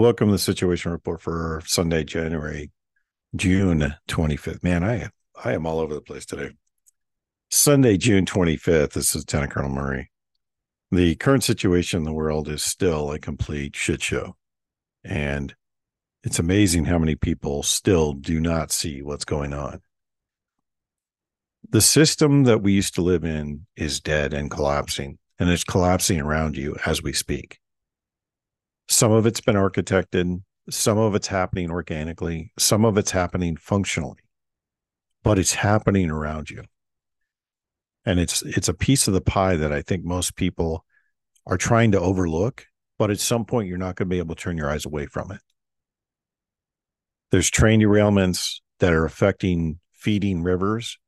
Welcome to the Situation Report for Sunday, January, June 25th. Man, I I am all over the place today. Sunday, June 25th. This is Lieutenant Colonel Murray. The current situation in the world is still a complete shit show. And it's amazing how many people still do not see what's going on. The system that we used to live in is dead and collapsing, and it's collapsing around you as we speak. Some of it's been architected, some of it's happening organically, some of it's happening functionally, but it's happening around you. And it's it's a piece of the pie that I think most people are trying to overlook, but at some point you're not going to be able to turn your eyes away from it. There's train derailments that are affecting feeding rivers.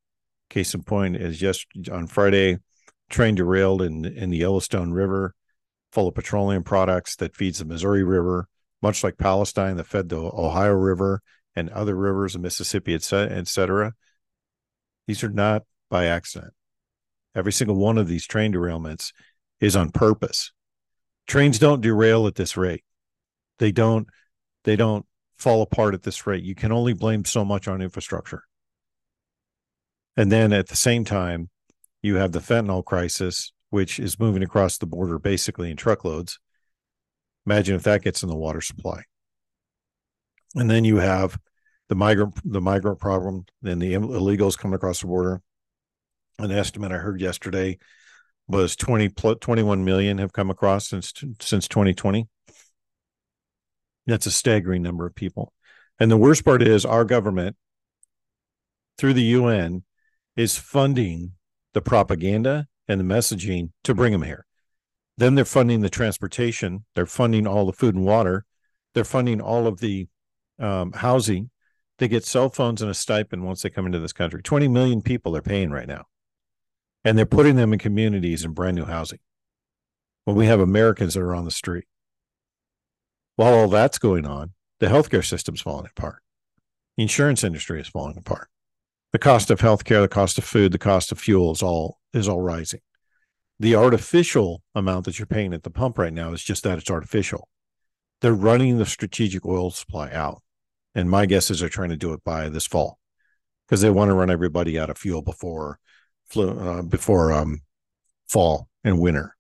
Case in point is just on Friday, train derailed in in the Yellowstone River full of petroleum products that feeds the Missouri River, much like Palestine that fed the Ohio River and other rivers, the Mississippi, et cetera. These are not by accident. Every single one of these train derailments is on purpose. Trains don't derail at this rate. They don't. They don't fall apart at this rate. You can only blame so much on infrastructure. And then at the same time, you have the fentanyl crisis which is moving across the border basically in truckloads. Imagine if that gets in the water supply. And then you have the migrant the migrant problem, then the illegals coming across the border. An estimate I heard yesterday was 20 21 million have come across since since 2020. That's a staggering number of people. And the worst part is our government through the UN is funding the propaganda and the messaging to bring them here. Then they're funding the transportation, they're funding all the food and water, they're funding all of the um, housing. They get cell phones and a stipend once they come into this country. 20 million people they're paying right now. And they're putting them in communities in brand new housing. When we have Americans that are on the street. While all that's going on, the healthcare system's falling apart. The insurance industry is falling apart the cost of healthcare, the cost of food, the cost of fuel is all is all rising. The artificial amount that you're paying at the pump right now is just that it's artificial. They're running the strategic oil supply out. And my guess is they're trying to do it by this fall because they want to run everybody out of fuel before uh, before um, fall and winter.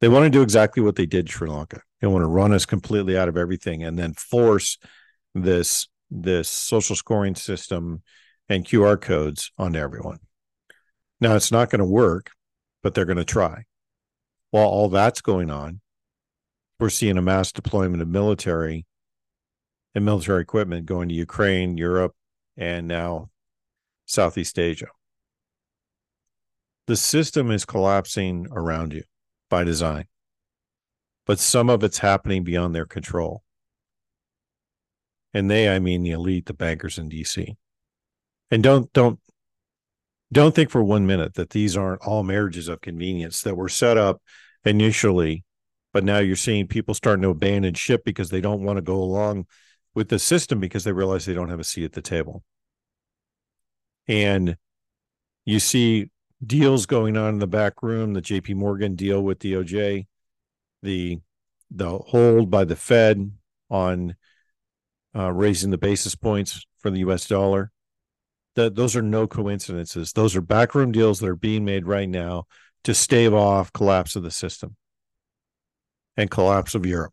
They want to do exactly what they did Sri Lanka. They want to run us completely out of everything and then force this this social scoring system and QR codes onto everyone. Now, it's not going to work, but they're going to try. While all that's going on, we're seeing a mass deployment of military and military equipment going to Ukraine, Europe, and now Southeast Asia. The system is collapsing around you by design, but some of it's happening beyond their control. And they, I mean the elite, the bankers in DC. And don't don't don't think for one minute that these aren't all marriages of convenience that were set up initially, but now you're seeing people starting to abandon ship because they don't want to go along with the system because they realize they don't have a seat at the table. And you see deals going on in the back room, the JP Morgan deal with DOJ, the the hold by the Fed on uh, raising the basis points for the US dollar that those are no coincidences. Those are backroom deals that are being made right now to stave off collapse of the system and collapse of Europe.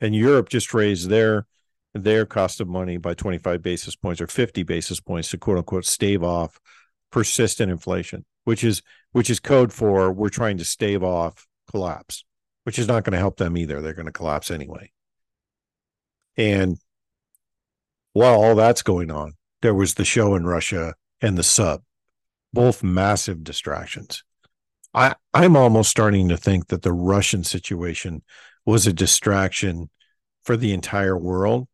And Europe just raised their their cost of money by 25 basis points or 50 basis points to quote unquote stave off persistent inflation, which is which is code for we're trying to stave off collapse, which is not going to help them either. They're going to collapse anyway. And while all that's going on, there was the show in Russia and the sub, both massive distractions. I, I'm almost starting to think that the Russian situation was a distraction for the entire world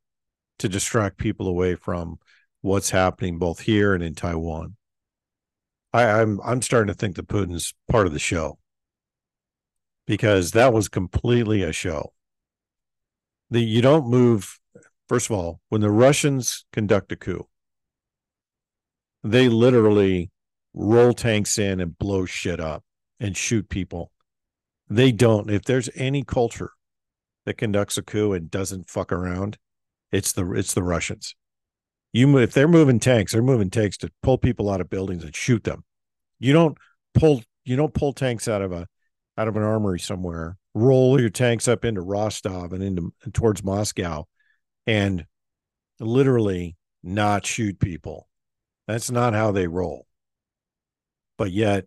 to distract people away from what's happening both here and in Taiwan. I, I'm I'm starting to think that Putin's part of the show because that was completely a show. The you don't move. First of all, when the Russians conduct a coup, they literally roll tanks in and blow shit up and shoot people. They don't. If there's any culture that conducts a coup and doesn't fuck around, it's the it's the Russians. You if they're moving tanks, they're moving tanks to pull people out of buildings and shoot them. You don't pull you don't pull tanks out of a out of an armory somewhere, roll your tanks up into Rostov and into towards Moscow, and literally not shoot people. That's not how they roll. But yet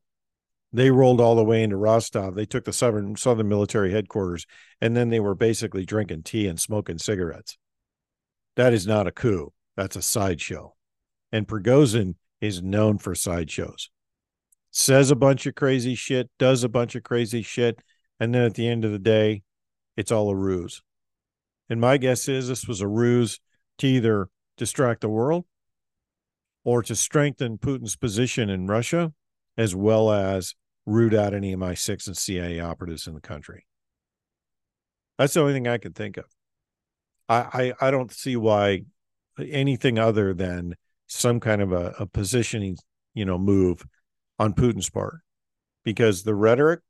they rolled all the way into Rostov. They took the southern southern military headquarters, and then they were basically drinking tea and smoking cigarettes. That is not a coup. That's a sideshow. And Prigozhin is known for sideshows. Says a bunch of crazy shit, does a bunch of crazy shit, and then at the end of the day, it's all a ruse. And my guess is this was a ruse to either distract the world or to strengthen Putin's position in Russia, as well as root out any MI6 and CIA operatives in the country. That's the only thing I can think of. I, I, I don't see why anything other than some kind of a, a positioning, you know, move on Putin's part, because the rhetoric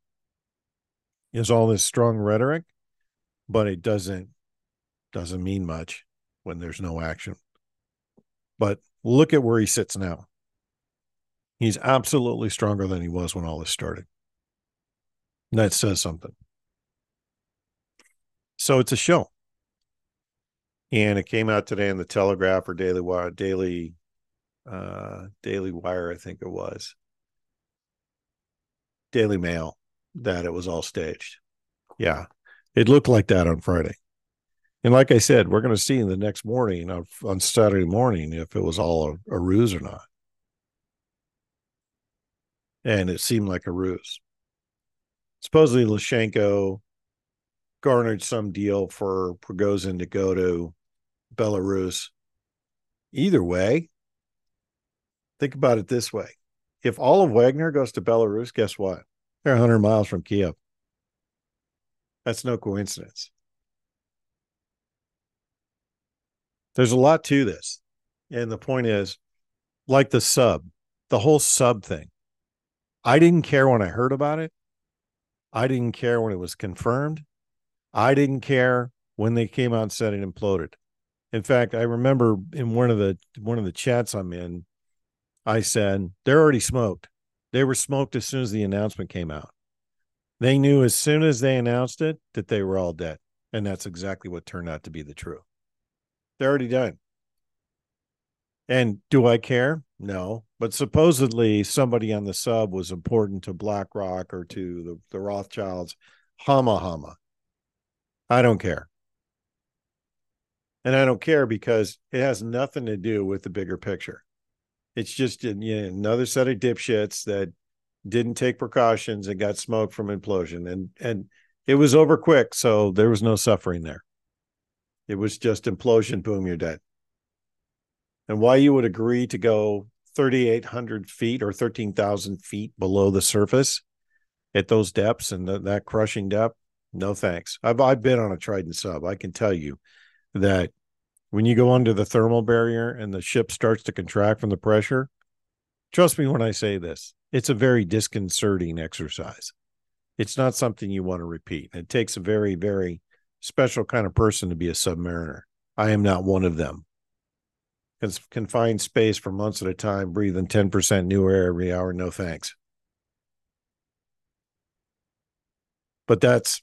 is all this strong rhetoric, but it doesn't doesn't mean much when there's no action. But look at where he sits now. He's absolutely stronger than he was when all this started. And that says something. So it's a show. And it came out today in the Telegraph or Daily Wire, Daily, uh, Daily Wire, I think it was. Daily Mail that it was all staged. Yeah. It looked like that on Friday. And like I said, we're going to see in the next morning on, on Saturday morning if it was all a, a ruse or not. And it seemed like a ruse. Supposedly, Lukashenko garnered some deal for Prigozhin to go to Belarus. Either way, think about it this way if all of Wagner goes to Belarus, guess what? They're 100 miles from Kiev. That's no coincidence. There's a lot to this. And the point is, like the sub, the whole sub thing. I didn't care when I heard about it. I didn't care when it was confirmed. I didn't care when they came out and said it imploded. In fact, I remember in one of the one of the chats I'm in, I said they're already smoked. They were smoked as soon as the announcement came out. They knew as soon as they announced it that they were all dead, and that's exactly what turned out to be the truth. They're already done. And do I care? No. But supposedly somebody on the sub was important to BlackRock or to the, the Rothschilds. Hama hama. I don't care. And I don't care because it has nothing to do with the bigger picture. It's just you know, another set of dipshits that didn't take precautions and got smoked from implosion. And and it was over quick, so there was no suffering there. It was just implosion, boom, you're dead. And why you would agree to go 3,800 feet or 13,000 feet below the surface at those depths and that crushing depth, no thanks. I've, I've been on a Trident sub. I can tell you that when you go under the thermal barrier and the ship starts to contract from the pressure, trust me when I say this, it's a very disconcerting exercise. It's not something you want to repeat. It takes a very, very special kind of person to be a submariner. I am not one of them. Confined space for months at a time, breathing 10% new air every hour, no thanks. But that's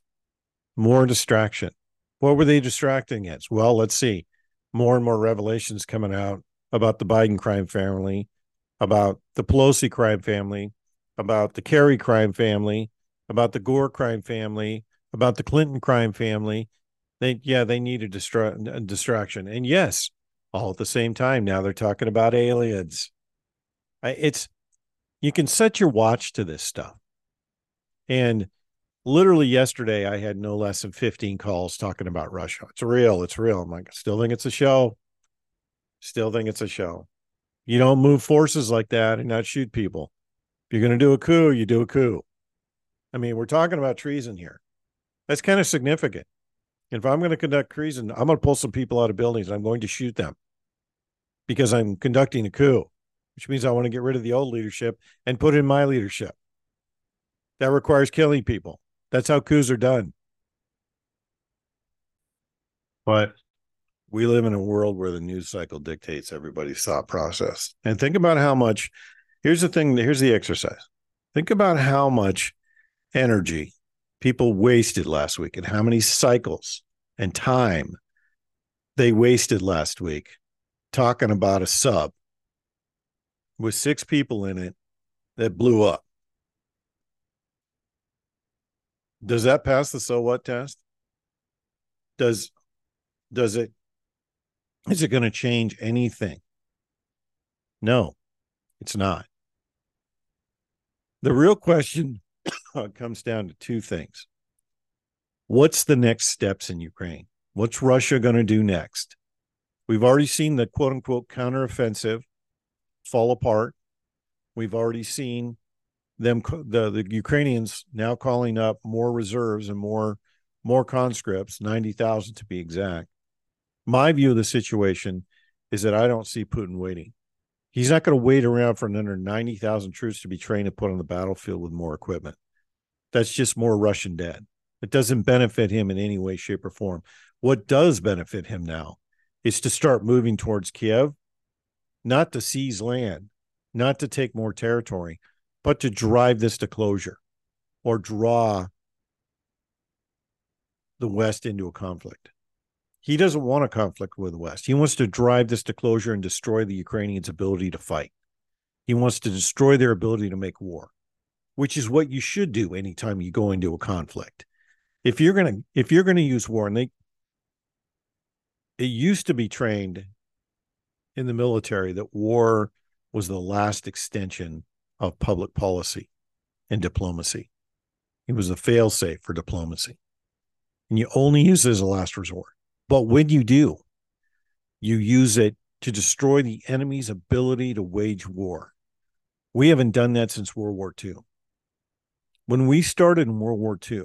more distraction. What were they distracting against? Well, let's see. More and more revelations coming out about the Biden crime family, about the Pelosi crime family, about the Kerry crime family, about the Gore crime family, about the Clinton crime family. They yeah, they need a, a distraction. And yes, all at the same time now they're talking about aliens. I, it's you can set your watch to this stuff. And literally yesterday I had no less than 15 calls talking about Russia. It's real, it's real. I'm like, still think it's a show. Still think it's a show. You don't move forces like that and not shoot people. If you're going to do a coup, you do a coup. I mean, we're talking about treason here. That's kind of significant. If I'm going to conduct treason, I'm going to pull some people out of buildings I'm going to shoot them because I'm conducting a coup, which means I want to get rid of the old leadership and put in my leadership. That requires killing people. That's how coups are done. But we live in a world where the news cycle dictates everybody's thought process. And think about how much, here's the thing, here's the exercise. Think about how much energy people wasted last week and how many cycles and time they wasted last week talking about a sub with six people in it that blew up. Does that pass the so what test? Does does it is it going to change anything? No, it's not. The real question comes down to two things. What's the next steps in Ukraine? What's Russia going to do next? We've already seen the quote unquote counteroffensive fall apart. We've already seen them the the Ukrainians now calling up more reserves and more more conscripts, 90,000 to be exact. My view of the situation is that I don't see Putin waiting. He's not going to wait around for another 90,000 troops to be trained and put on the battlefield with more equipment. That's just more Russian dead. It doesn't benefit him in any way, shape, or form. What does benefit him now is to start moving towards Kiev, not to seize land, not to take more territory, but to drive this to closure or draw the West into a conflict. He doesn't want a conflict with the West. He wants to drive this to closure and destroy the Ukrainians' ability to fight. He wants to destroy their ability to make war, which is what you should do anytime you go into a conflict. If you're gonna if you're gonna use war, and they it used to be trained in the military that war was the last extension of public policy and diplomacy. It was a failsafe for diplomacy. And you only use it as a last resort. But when you do, you use it to destroy the enemy's ability to wage war. We haven't done that since World War II. When we started in World War II,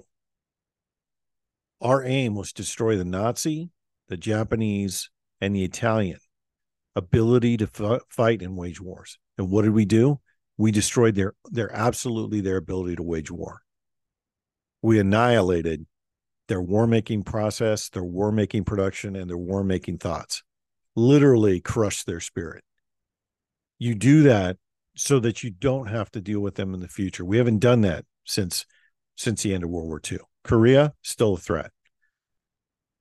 our aim was to destroy the Nazi, the Japanese, and the Italian ability to f- fight and wage wars. And what did we do? we destroyed their their absolutely their ability to wage war. We annihilated their war making process, their war making production, and their war making thoughts. Literally crush their spirit. You do that so that you don't have to deal with them in the future. We haven't done that since since the end of World War II. Korea still a threat.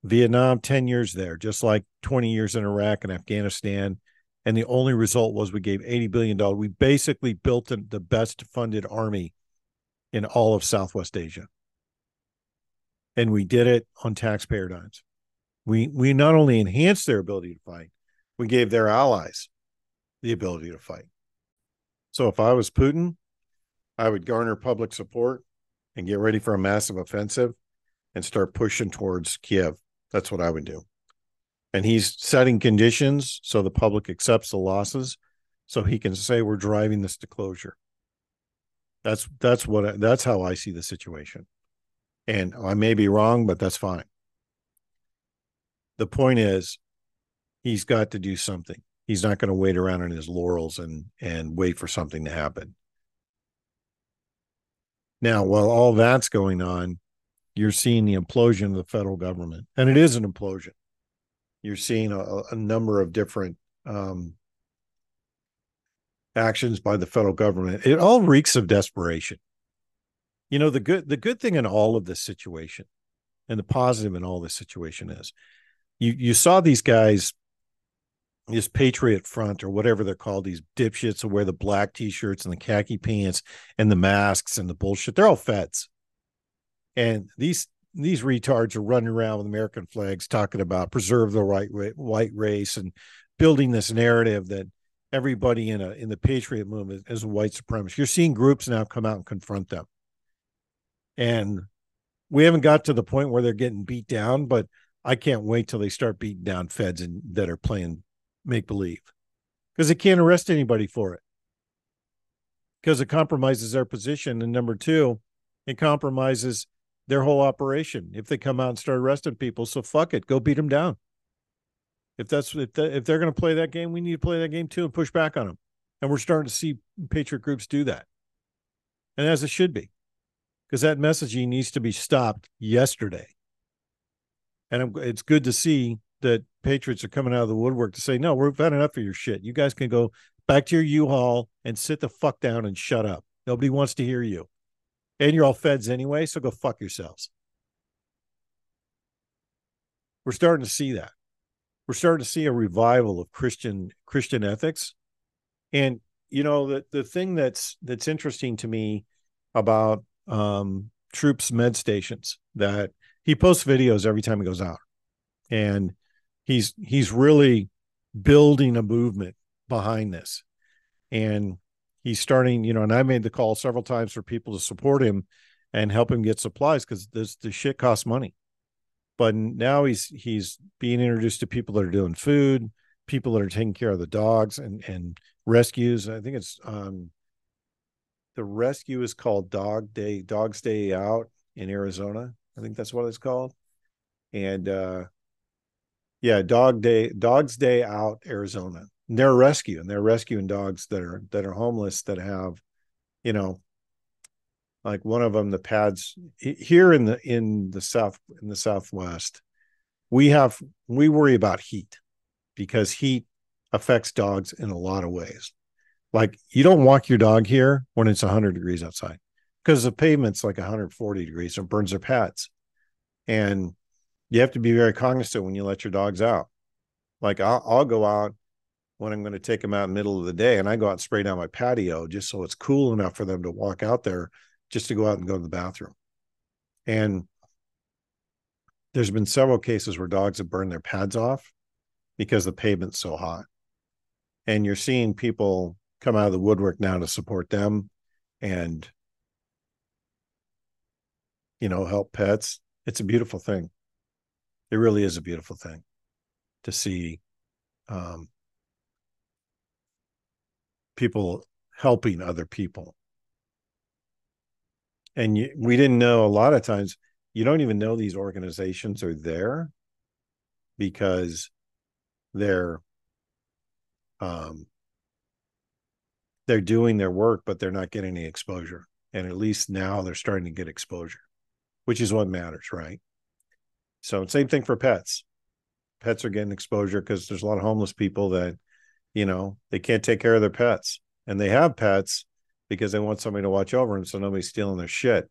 Vietnam, 10 years there, just like 20 years in Iraq and Afghanistan and the only result was we gave 80 billion dollars we basically built the best funded army in all of southwest asia and we did it on tax paradigms. We we not only enhanced their ability to fight we gave their allies the ability to fight. So if i was putin i would garner public support and get ready for a massive offensive and start pushing towards kiev that's what i would do. And he's setting conditions so the public accepts the losses so he can say we're driving this to closure. That's that's what that's how i see the situation and i may be wrong but that's fine the point is he's got to do something he's not going to wait around on his laurels and and wait for something to happen now while all that's going on you're seeing the implosion of the federal government and it is an implosion you're seeing a, a number of different um, actions by the federal government. It all reeks of desperation. You know the good the good thing in all of this situation, and the positive in all this situation is, you you saw these guys, this Patriot Front or whatever they're called, these dipshits who wear the black t-shirts and the khaki pants and the masks and the bullshit. They're all feds, and these these retards are running around with American flags talking about preserve the right white race and building this narrative that everybody in a in the patriot movement is a white supremacist. You're seeing groups now come out and confront them. And we haven't got to the point where they're getting beat down, but I can't wait till they start beating down feds and that are playing make believe. Because they can't arrest anybody for it. Because it compromises their position. And number two, it compromises their whole operation if they come out and start arresting people. So fuck it, go beat them down. If that's if, if they're going to play that game, we need to play that game too and push back on them. And we're starting to see patriot groups do that, and as it should be, because that messaging needs to be stopped yesterday. And it's good to see that patriots are coming out of the woodwork to say, no, we've had enough of your shit. You guys can go back to your U-Haul and sit the fuck down and shut up. Nobody wants to hear you. And you're all feds anyway, so go fuck yourselves. We're starting to see that. We're starting to see a revival of Christian Christian ethics. And you know, the the thing that's that's interesting to me about um troops med stations that he posts videos every time he goes out. And he's he's really building a movement behind this. And he's starting, you know, and I made the call several times for people to support him and help him get supplies because this the shit costs money. But now he's he's being introduced to people that are doing food, people that are taking care of the dogs and and rescues. I think it's um the rescue is called Dog Day, Dogs Day Out in Arizona. I think that's what it's called. And uh yeah, Dog Day, Dogs Day Out, Arizona. And they're rescuing. They're rescuing dogs that are that are homeless that have, you know, like one of them. The pads here in the in the south in the southwest, we have we worry about heat because heat affects dogs in a lot of ways. Like you don't walk your dog here when it's 100 degrees outside because the pavement's like 140 degrees and burns their pads. And you have to be very cognizant when you let your dogs out. Like I'll, I'll go out when I'm going to take them out in the middle of the day and I go out and spray down my patio just so it's cool enough for them to walk out there just to go out and go to the bathroom. And there's been several cases where dogs have burned their pads off because the pavement's so hot. And you're seeing people come out of the woodwork now to support them and you know help pets. It's a beautiful thing it really is a beautiful thing to see um, people helping other people. And you, we didn't know a lot of times, you don't even know these organizations are there because they're um, they're doing their work, but they're not getting any exposure. And at least now they're starting to get exposure, which is what matters, right? So same thing for pets. Pets are getting exposure because there's a lot of homeless people that, you know, they can't take care of their pets, and they have pets because they want somebody to watch over them so nobody's stealing their shit.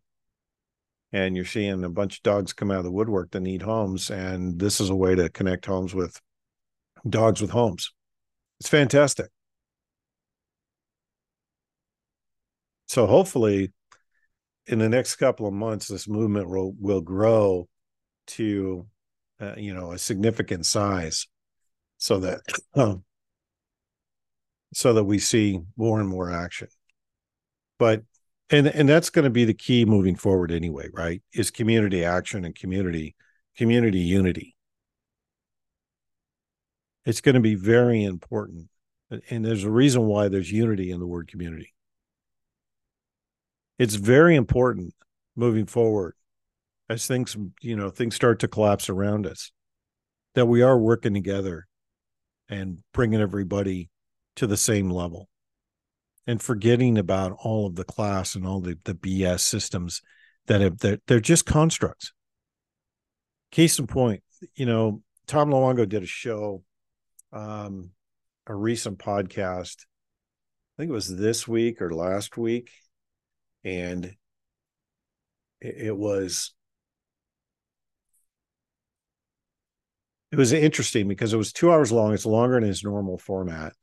And you're seeing a bunch of dogs come out of the woodwork that need homes, and this is a way to connect homes with dogs with homes. It's fantastic. So hopefully, in the next couple of months, this movement will will grow to uh, you know a significant size so that um, so that we see more and more action. But and and that's going to be the key moving forward anyway right is community action and community community unity. It's going to be very important and there's a reason why there's unity in the word community it's very important moving forward as things you know things start to collapse around us that we are working together and bringing everybody to the same level and forgetting about all of the class and all the, the bs systems that have they're, they're just constructs. Case in point you know tom luongo did a show um a recent podcast i think it was this week or last week and it, it was it was interesting because it was two hours long. It's longer than his normal format.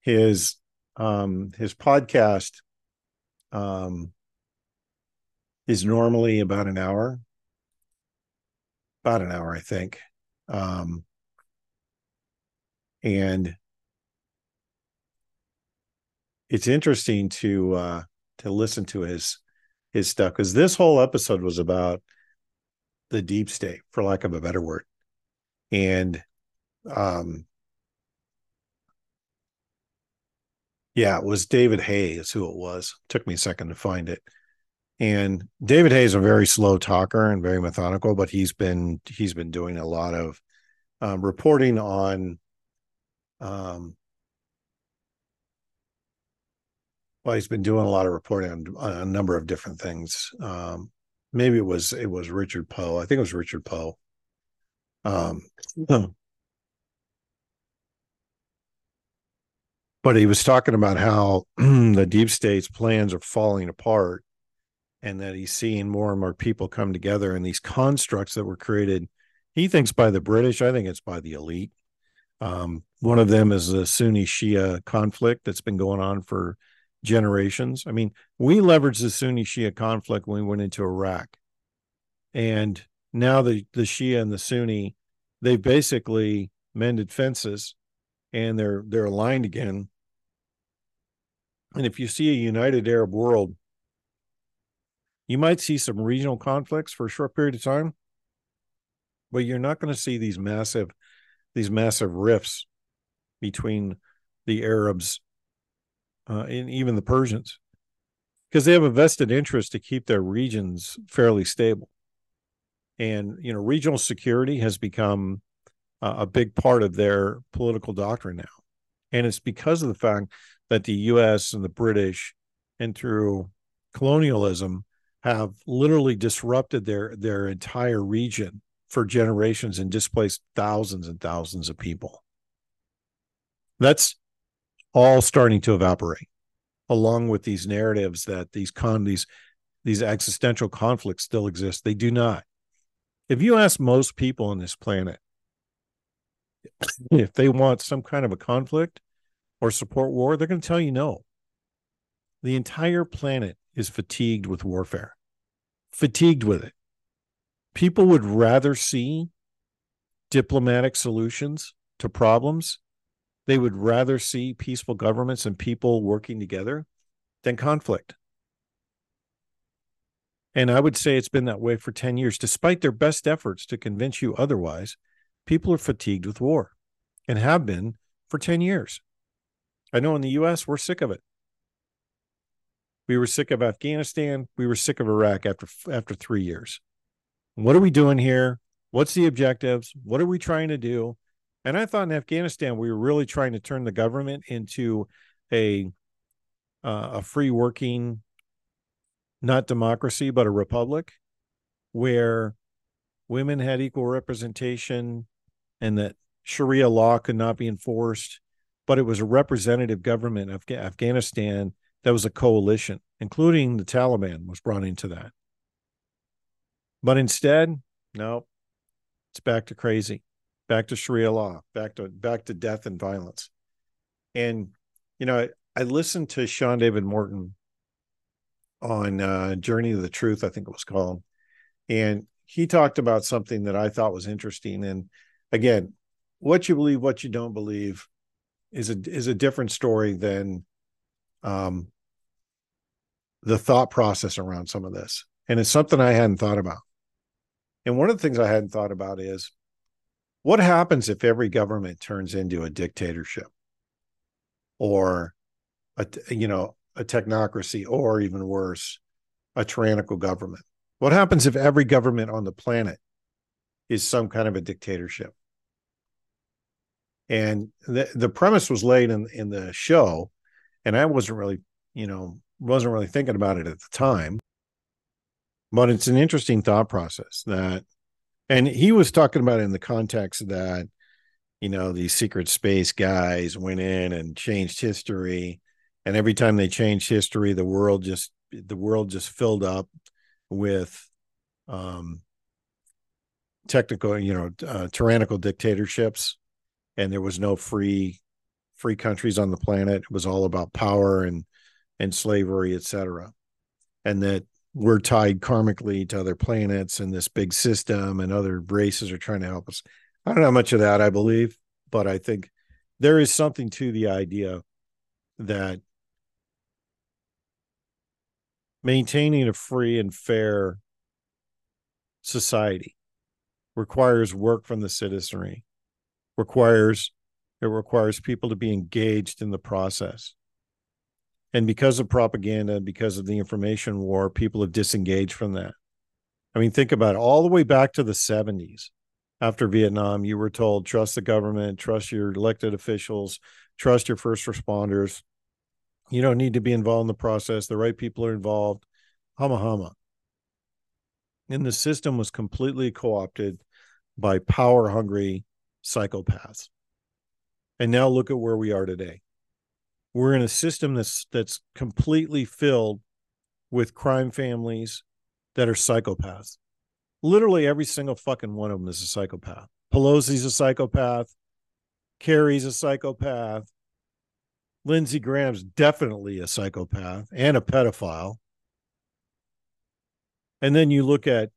His um his podcast um is normally about an hour. About an hour, I think. Um and it's interesting to uh to listen to his his stuff because this whole episode was about the deep state, for lack of a better word. And um yeah it was david hayes who it was. Took me a second to find it. And david hayes is a very slow talker and very methodical but he's been he's been doing a lot of um, reporting on um well he's been doing a lot of reporting on, on a number of different things. Um maybe it was it was richard poe. I think it was richard poe. Um, but he was talking about how the deep state's plans are falling apart and that he's seeing more and more people come together and these constructs that were created he thinks by the british. I think it's by the elite. Um, one of them is the sunni shia conflict that's been going on for generations. I mean we leveraged the sunni shia conflict when we went into iraq. And now the the shia and the sunni they've basically mended fences and they're they're aligned again. And if you see a united arab world you might see some regional conflicts for a short period of time, but you're not going to see these massive these massive rifts between the Arabs uh, and even the Persians because they have a vested interest to keep their regions fairly stable. And you know, regional security has become uh, a big part of their political doctrine now, and it's because of the fact that the U.S. and the British, and through colonialism, have literally disrupted their their entire region for generations and displaced thousands and thousands of people. That's all starting to evaporate, along with these narratives that these con these these existential conflicts still exist. They do not. If you ask most people on this planet if they want some kind of a conflict or support war, they're going to tell you no. The entire planet is fatigued with warfare fatigued with it. People would rather see diplomatic solutions to problems. They would rather see peaceful governments and people working together than conflict. And I would say it's been that way for 10 years. Despite their best efforts to convince you otherwise, people are fatigued with war and have been for 10 years. I know in the US, we're sick of it. We were sick of Afghanistan. We were sick of Iraq after after three years. What are we doing here? What's the objectives? What are we trying to do? And I thought in Afghanistan we were really trying to turn the government into a uh, a free working, not democracy but a republic, where women had equal representation, and that Sharia law could not be enforced, but it was a representative government of Afghanistan that was a coalition, including the Taliban was brought into that. But instead, no, it's back to crazy, back to Sharia law, back to back to death and violence. And you know, I, I listened to Sean David Morton on uh, Journey of the Truth, I think it was called, and he talked about something that I thought was interesting. And again, what you believe, what you don't believe, is a is a different story than um, the thought process around some of this. And it's something I hadn't thought about. And one of the things I hadn't thought about is what happens if every government turns into a dictatorship? Or a you know a technocracy or even worse a tyrannical government? What happens if every government on the planet is some kind of a dictatorship? And the the premise was laid in in the show and i wasn't really you know wasn't really thinking about it at the time. But it's an interesting thought process that and he was talking about it in the context that you know these secret space guys went in and changed history. And every time they changed history the world just the world just filled up with um technical you know uh, tyrannical dictatorships. And there was no free free countries on the planet. It was all about power and and slavery, etc. And that we're tied karmically to other planets and this big system and other races are trying to help us. I don't know much of that I believe, but I think there is something to the idea that maintaining a free and fair society requires work from the citizenry requires it requires people to be engaged in the process and because of propaganda, because of the information war, people have disengaged from that. I mean, think about it. All the way back to the 70s, after Vietnam, you were told trust the government, trust your elected officials, trust your first responders. You don't need to be involved in the process. The right people are involved. Hama hama. And the system was completely co opted by power hungry psychopaths. And now look at where we are today. We're in a system that's that's completely filled with crime families that are psychopaths. Literally every single fucking one of them is a psychopath. Pelosi's a psychopath. Kerry's a psychopath. Lindsey Graham's definitely a psychopath and a pedophile. And then you look at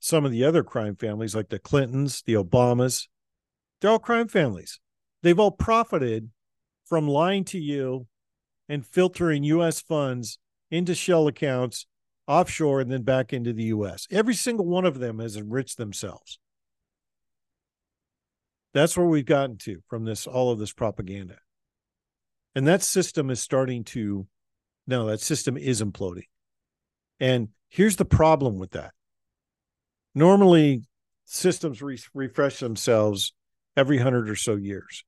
some of the other crime families like the Clintons, the Obamas, they're all crime families. They've all profited from lying to you and filtering US funds into shell accounts offshore and then back into the US. Every single one of them has enriched themselves. That's where we've gotten to from this all of this propaganda. And that system is starting to no, that system is imploding. And here's the problem with that. Normally systems re- refresh themselves every 100 or so years.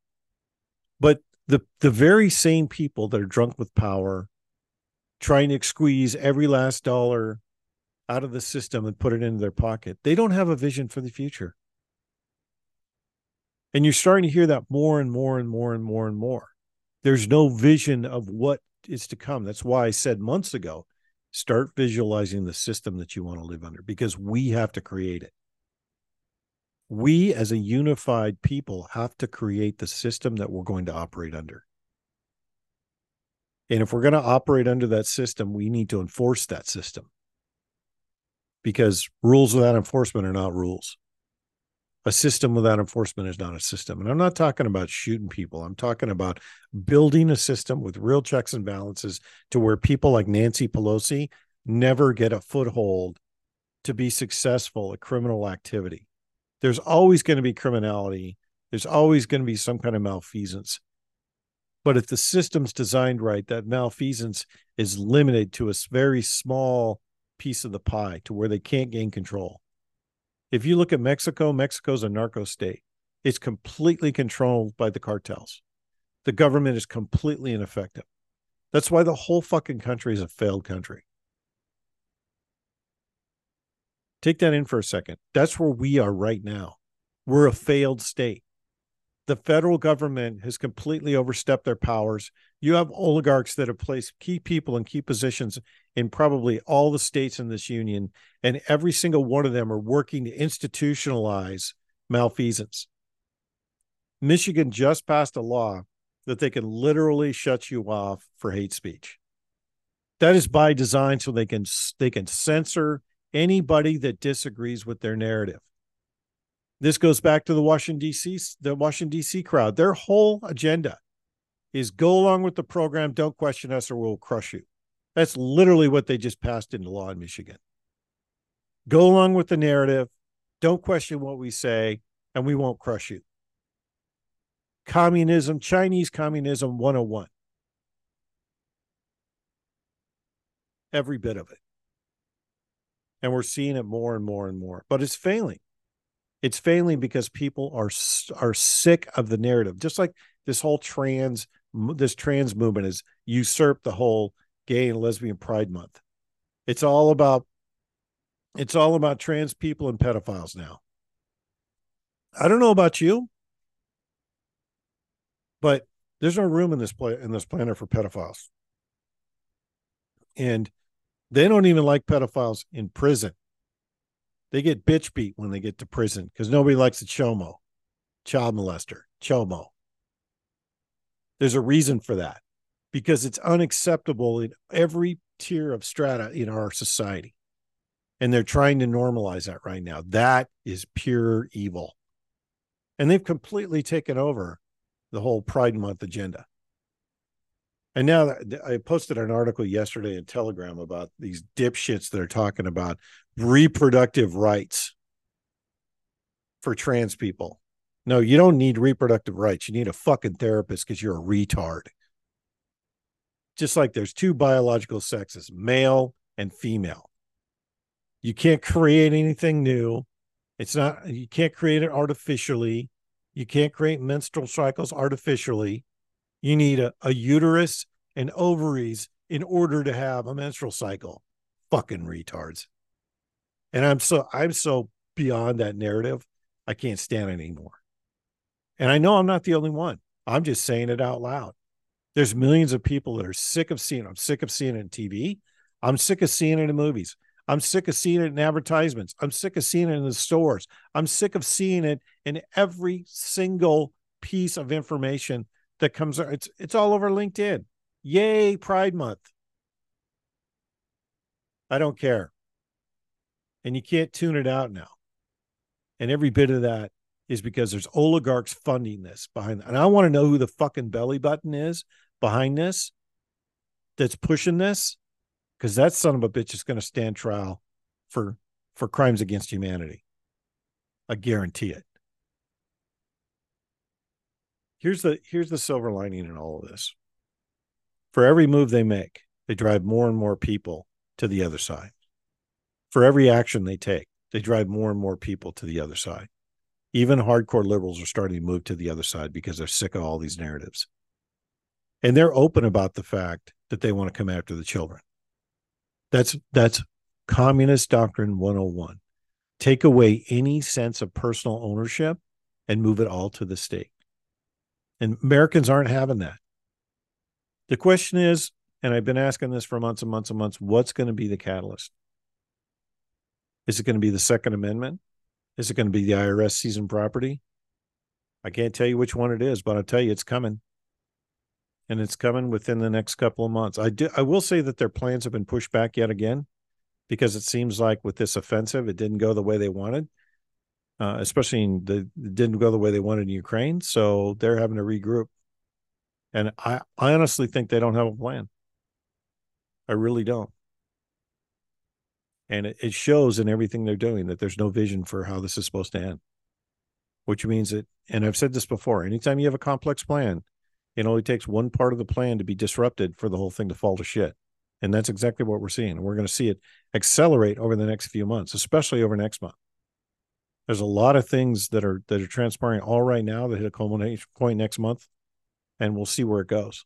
But the the very same people that are drunk with power trying to squeeze every last dollar out of the system and put it into their pocket. They don't have a vision for the future. And you're starting to hear that more and more and more and more and more. There's no vision of what is to come. That's why I said months ago start visualizing the system that you want to live under because we have to create it. We, as a unified people, have to create the system that we're going to operate under. And if we're going to operate under that system, we need to enforce that system because rules without enforcement are not rules. A system without enforcement is not a system. And I'm not talking about shooting people. I'm talking about building a system with real checks and balances to where people like Nancy Pelosi never get a foothold to be successful at criminal activity. There's always going to be criminality. There's always going to be some kind of malfeasance. But if the system's designed right, that malfeasance is limited to a very small piece of the pie to where they can't gain control. If you look at Mexico, Mexico's a narco state. It's completely controlled by the cartels. The government is completely ineffective. That's why the whole fucking country is a failed country. Take that in for a second. That's where we are right now. We're a failed state the federal government has completely overstepped their powers. You have oligarchs that have placed key people in key positions in probably all the states in this union, and every single one of them are working to institutionalize malfeasance. Michigan just passed a law that they can literally shut you off for hate speech. That is by design so they can they can censor anybody that disagrees with their narrative. This goes back to the Washington D.C. the Washington D.C. crowd. Their whole agenda is go along with the program, don't question us, or we'll crush you. That's literally what they just passed into law in Michigan. Go along with the narrative, don't question what we say, and we won't crush you. Communism, Chinese communism 101. Every bit of it. And we're seeing it more and more and more, but it's failing. It's failing because people are are sick of the narrative. Just like this whole trans this trans movement has usurped the whole gay and lesbian pride month. It's all about it's all about trans people and pedophiles now. I don't know about you, but there's no room in this play in this planet for pedophiles. And they don't even like pedophiles in prison. They get bitch beat when they get to prison because nobody likes a chomo, child molester, chomo. There's a reason for that because it's unacceptable in every tier of strata in our society. And they're trying to normalize that right now. That is pure evil. And they've completely taken over the whole Pride Month agenda. And now I posted an article yesterday in Telegram about these dipshits that are talking about reproductive rights for trans people. No, you don't need reproductive rights. You need a fucking therapist because you're a retard. Just like there's two biological sexes, male and female. You can't create anything new. It's not, you can't create it artificially. You can't create menstrual cycles artificially. You need a, a uterus and ovaries in order to have a menstrual cycle. Fucking retards. And I'm so I'm so beyond that narrative. I can't stand it anymore. And I know I'm not the only one. I'm just saying it out loud. There's millions of people that are sick of seeing. It. I'm sick of seeing it in TV. I'm sick of seeing it in movies. I'm sick of seeing it in advertisements. I'm sick of seeing it in the stores. I'm sick of seeing it in every single piece of information that comes. It's it's all over LinkedIn. Yay, Pride Month. I don't care. And you can't tune it out now. And every bit of that is because there's oligarchs funding this behind. And I want to know who the fucking belly button is behind this that's pushing this because that son of a bitch is going to stand trial for for crimes against humanity. I guarantee it. Here's the here's the silver lining in all of this. For every move they make, they drive more and more people to the other side. For every action they take, they drive more and more people to the other side. Even hardcore liberals are starting to move to the other side because they're sick of all these narratives. And they're open about the fact that they want to come after the children. That's that's communist doctrine 101. Take away any sense of personal ownership and move it all to the state. And Americans aren't having that. The question is, and I've been asking this for months and months and months, what's going to be the catalyst? Is it going to be the Second Amendment? Is it going to be the IRS season property? I can't tell you which one it is, but I'll tell you it's coming. And it's coming within the next couple of months. I do I will say that their plans have been pushed back yet again because it seems like with this offensive, it didn't go the way they wanted. Uh, especially in the didn't go the way they wanted in Ukraine. So they're having to regroup. And I, I honestly think they don't have a plan. I really don't and it, it shows in everything they're doing that there's no vision for how this is supposed to end which means that and i've said this before anytime you have a complex plan it only takes one part of the plan to be disrupted for the whole thing to fall to shit and that's exactly what we're seeing we're going to see it accelerate over the next few months especially over next month there's a lot of things that are that are transpiring all right now that hit a culmination point next month and we'll see where it goes.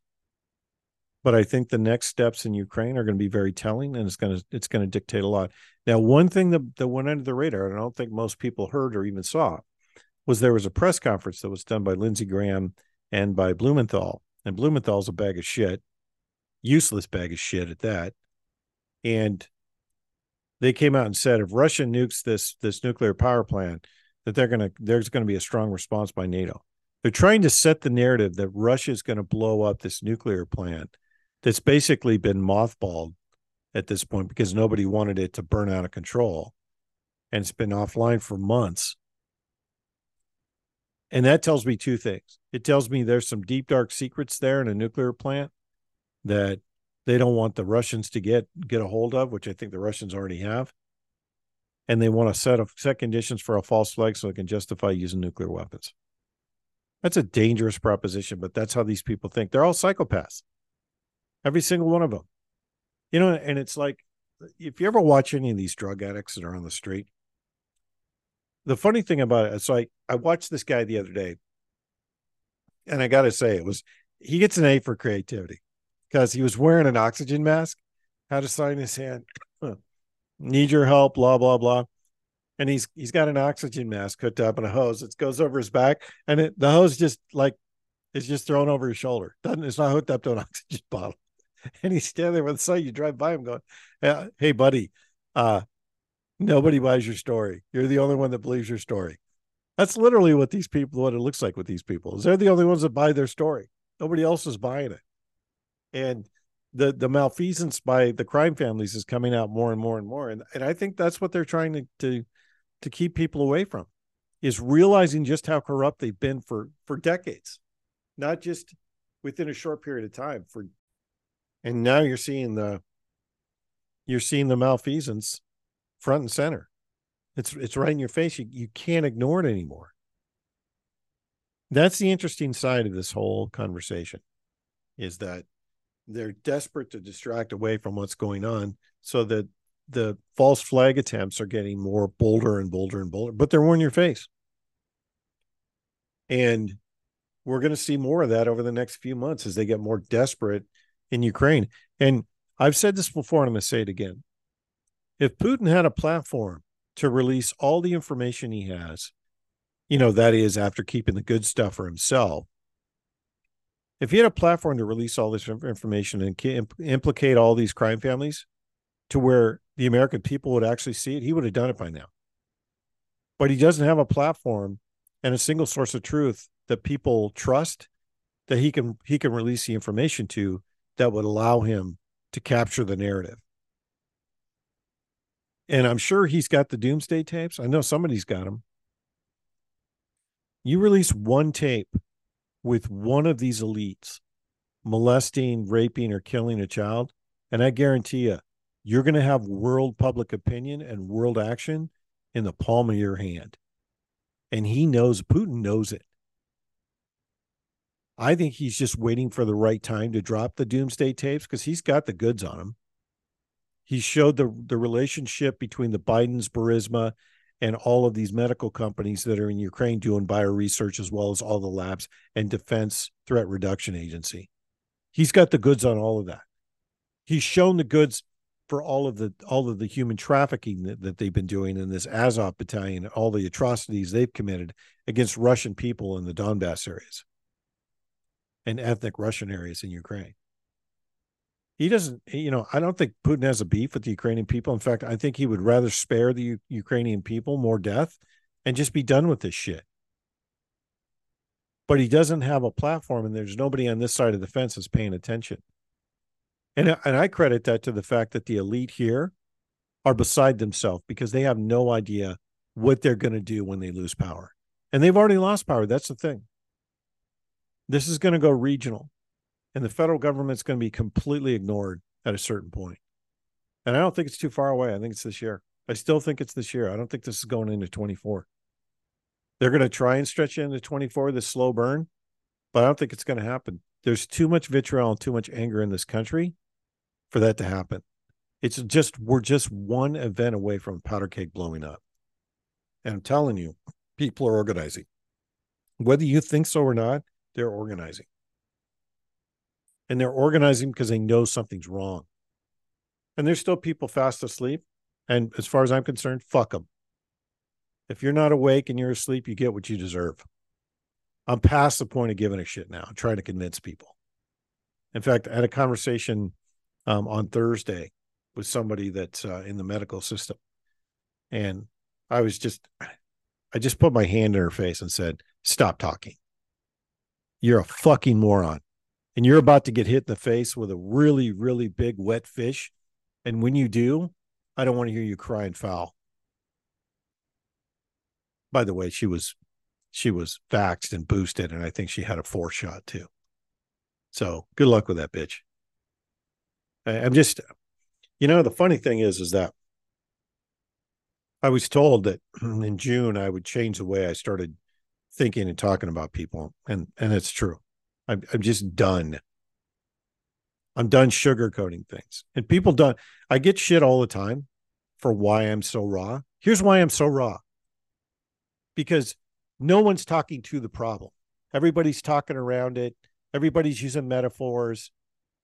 But I think the next steps in Ukraine are going to be very telling, and it's going to it's going to dictate a lot. Now, one thing that, that went under the radar, and I don't think most people heard or even saw, was there was a press conference that was done by Lindsey Graham and by Blumenthal, and Blumenthal's a bag of shit, useless bag of shit at that, and they came out and said if Russia nukes this this nuclear power plant, that they're gonna there's going to be a strong response by NATO. They're trying to set the narrative that Russia is going to blow up this nuclear plant that's basically been mothballed at this point because nobody wanted it to burn out of control. And it's been offline for months. And that tells me two things. It tells me there's some deep dark secrets there in a nuclear plant that they don't want the russians to get get a hold of which i think the russians already have. And they want to set a, set conditions for a false flag so they can justify using nuclear weapons. That's a dangerous proposition but that's how these people think. They're all psychopaths. Every single one of them. You know, and it's like if you ever watch any of these drug addicts that are on the street, the funny thing about it, it's like I watched this guy the other day, and I got to say, it was he gets an A for creativity because he was wearing an oxygen mask, had a sign in his hand, need your help, blah blah blah, and he's he's got an oxygen mask hooked up and a hose that goes over his back, and it, the hose just like is just thrown over his shoulder. Doesn't it's not hooked up to an oxygen bottle. and he's standing there with the sign. You drive by him going, Hey, buddy, uh, nobody buys your story. You're the only one that believes your story. That's literally what these people, what it looks like with these people is they're the only ones that buy their story. Nobody else is buying it. And the the malfeasance by the crime families is coming out more and more and more. And and I think that's what they're trying to to to keep people away from is realizing just how corrupt they've been for for decades, not just within a short period of time, for and now you're seeing the you're seeing the malfeasance front and center. It's it's right in your face. You, you can't ignore it anymore. That's the interesting side of this whole conversation is that they're desperate to distract away from what's going on so that the false flag attempts are getting more bolder and bolder and bolder but they're more in your face and we're going to see more of that over the next few months as they get more desperate in Ukraine. And I've said this before, and I'm going to say it again. If Putin had a platform to release all the information he has You know, that is after keeping the good stuff for himself. If he had a platform to release all this information and implicate all these crime families to where the American people would actually see it, he would have done it by now. But he doesn't have a platform and a single source of truth that people trust that he can he can release the information to that would allow him to capture the narrative. And I'm sure he's got the doomsday tapes. I know somebody's got them. You release one tape with one of these elites molesting, raping, or killing a child, and I guarantee you, you're going to have world public opinion and world action in the palm of your hand. And he knows, Putin knows it. I think he's just waiting for the right time to drop the doomsday tapes because he's got the goods on him. He showed the the relationship between the Biden's Burisma and all of these medical companies that are in Ukraine doing bio research as well as all the labs and Defense Threat Reduction Agency. He's got the goods on all of that. He's shown the goods for all of the all of the human trafficking that, that they've been doing in this Azov battalion, all the atrocities they've committed against Russian people in the Donbass areas and ethnic Russian areas in Ukraine. He doesn't, you know, I don't think Putin has a beef with the Ukrainian people. In fact, I think he would rather spare the U- Ukrainian people more death and just be done with this shit. But he doesn't have a platform, and there's nobody on this side of the fence that's paying attention. And, uh, and I credit that to the fact that the elite here are beside themselves because they have no idea what they're going to do when they lose power. And they've already lost power. That's the thing. This is going to go regional, and the federal government's going to be completely ignored at a certain point. And I don't think it's too far away. I think it's this year. I still think it's this year. I don't think this is going into 24. They're going to try and stretch it into 24, the slow burn, but I don't think it's going to happen. There's too much vitriol and too much anger in this country for that to happen. It's just, we're just one event away from powder cake blowing up. And I'm telling you, people are organizing. Whether you think so or not, they're organizing. And they're organizing because they know something's wrong. And there's still people fast asleep. And as far as I'm concerned, fuck them. If you're not awake and you're asleep, you get what you deserve. I'm past the point of giving a shit now, trying to convince people. In fact, I had a conversation um, on Thursday with somebody that's uh, in the medical system. And I was just, I just put my hand in her face and said, stop talking you're a fucking moron. And you're about to get hit in the face with a really, really big wet fish. And when you do, I don't want to hear you crying foul. By the way, she was she was vaxxed and boosted, and I think she had a four shot too. So good luck with that bitch. I'm just, you know, the funny thing is, is that I was told that in June I would change the way I started thinking and talking about people, and and it's true. I'm I'm just done. I'm done sugarcoating things, and people don't. I get shit all the time for why I'm so raw. Here's why I'm so raw. Because no one's talking to the problem. Everybody's talking around it. Everybody's using metaphors.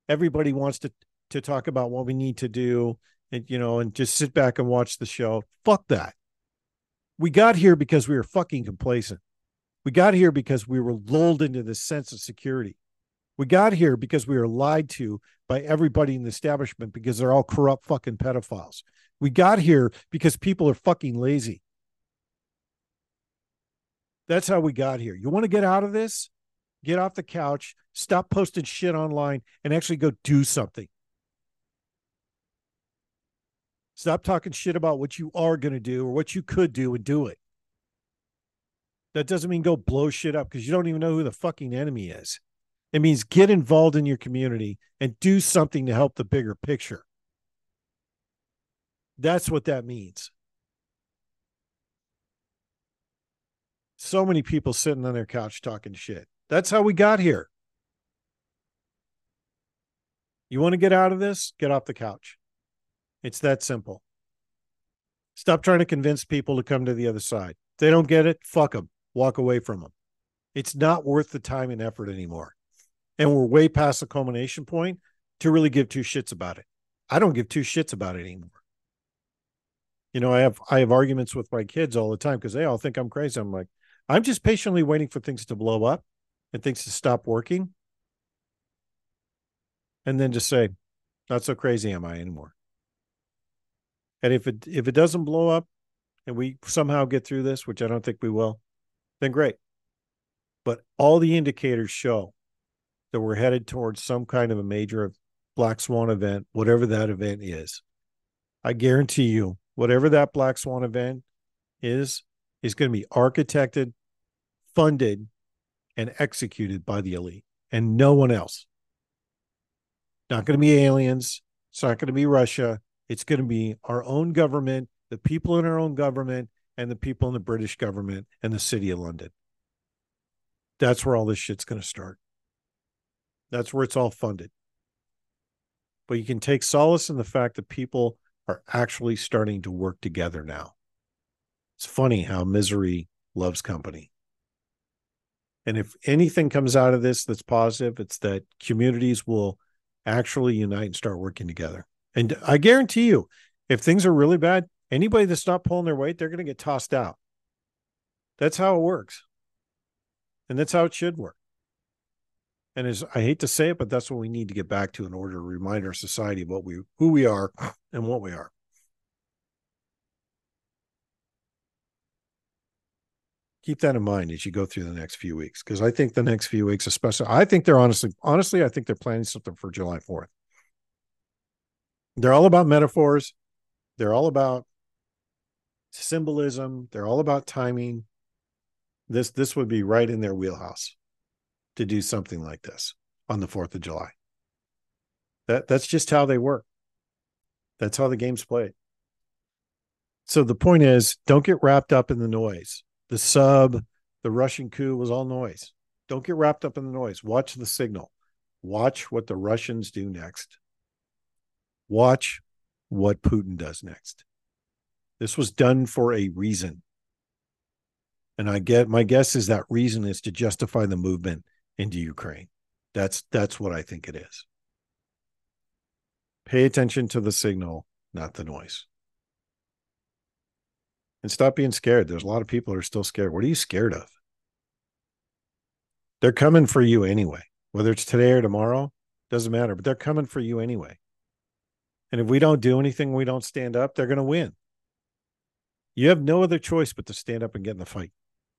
Everybody wants to to talk about what we need to do and you know and just sit back and watch the show. Fuck that. We got here because we were fucking complacent. We got here because we were lulled into this sense of security. We got here because we were lied to by everybody in the establishment because they're all corrupt fucking pedophiles. We got here because people are fucking lazy. That's how we got here. You want to get out of this? Get off the couch, stop posting shit online, and actually go do something. Stop talking shit about what you are going to do or what you could do and do it. That doesn't mean go blow shit up because you don't even know who the fucking enemy is. It means get involved in your community and do something to help the bigger picture. That's what that means. So many people sitting on their couch talking shit. That's how we got here. You want to get out of this? Get off the couch. It's that simple. Stop trying to convince people to come to the other side. If they don't get it, fuck them walk away from them. It's not worth the time and effort anymore. And we're way past the culmination point to really give two shits about it. I don't give two shits about it anymore. You know, I have I have arguments with my kids all the time because they all think I'm crazy. I'm like, I'm just patiently waiting for things to blow up and things to stop working. And then just say, not so crazy am I anymore. And if it if it doesn't blow up and we somehow get through this, which I don't think we will, then great. But all the indicators show that we're headed towards some kind of a major black swan event, whatever that event is. I guarantee you, whatever that black swan event is, is going to be architected, funded, and executed by the elite and no one else. Not going to be aliens. It's not going to be Russia. It's going to be our own government, the people in our own government, and the people in the British government and the city of London. That's where all this shit's going to start. That's where it's all funded. But you can take solace in the fact that people are actually starting to work together now. It's funny how misery loves company. And if anything comes out of this that's positive, it's that communities will actually unite and start working together. And I guarantee you, if things are really bad, anybody that's not pulling their weight, they're going to get tossed out. That's how it works. And that's how it should work. And as I hate to say it, but that's what we need to get back to in order to remind our society what we who we are and what we are. Keep that in mind as you go through the next few weeks. Because I think the next few weeks, especially, I think they're honestly, honestly, I think they're planning something for July 4th. They're all about metaphors. They're all about symbolism. They're all about timing. This this would be right in their wheelhouse to do something like this on the 4th of July. That that's just how they work. That's how the game's played. So the point is, don't get wrapped up in the noise. The sub, the Russian coup was all noise. Don't get wrapped up in the noise. Watch the signal. Watch what the Russians do next. Watch what Putin does next. This was done for a reason. And I get my guess is that reason is to justify the movement into Ukraine. That's that's what I think it is. Pay attention to the signal, not the noise. And stop being scared. There's a lot of people who are still scared. What are you scared of? They're coming for you anyway. Whether it's today or tomorrow, doesn't matter, but they're coming for you anyway. And if we don't do anything, we don't stand up, they're going to win. You have no other choice but to stand up and get in the fight.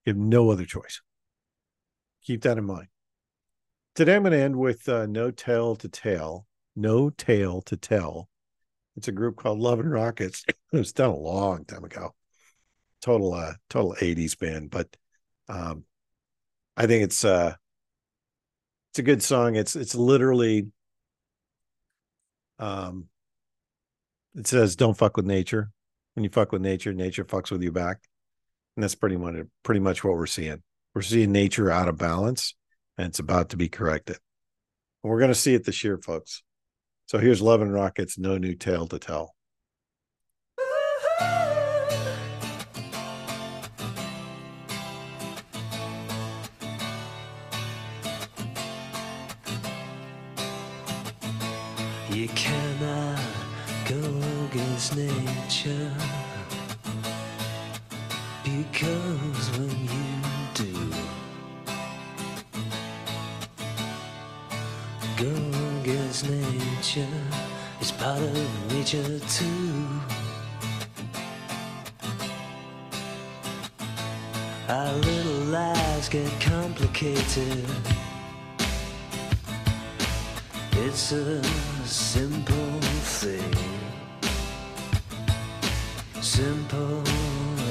You have no other choice. Keep that in mind. Today, I'm going to end with uh, No Tale to Tell. No Tale to Tell. It's a group called Love and Rockets. it was done a long time ago. Total, uh, total 80s band, but um, I think it's uh, it's a good song. It's it's literally um, it says don't fuck with nature. When you fuck with nature, nature fucks with you back, and that's pretty much pretty much what we're seeing. We're seeing nature out of balance and it's about to be corrected. And we're going to see it this year, folks. So here's Love and Rockets, no new tale to tell. You cannot go against nature because when you do go against nature. It's part of nature too. Our little lives get complicated. It's a simple thing. Simple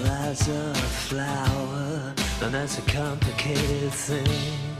as a flower, and that's a complicated thing.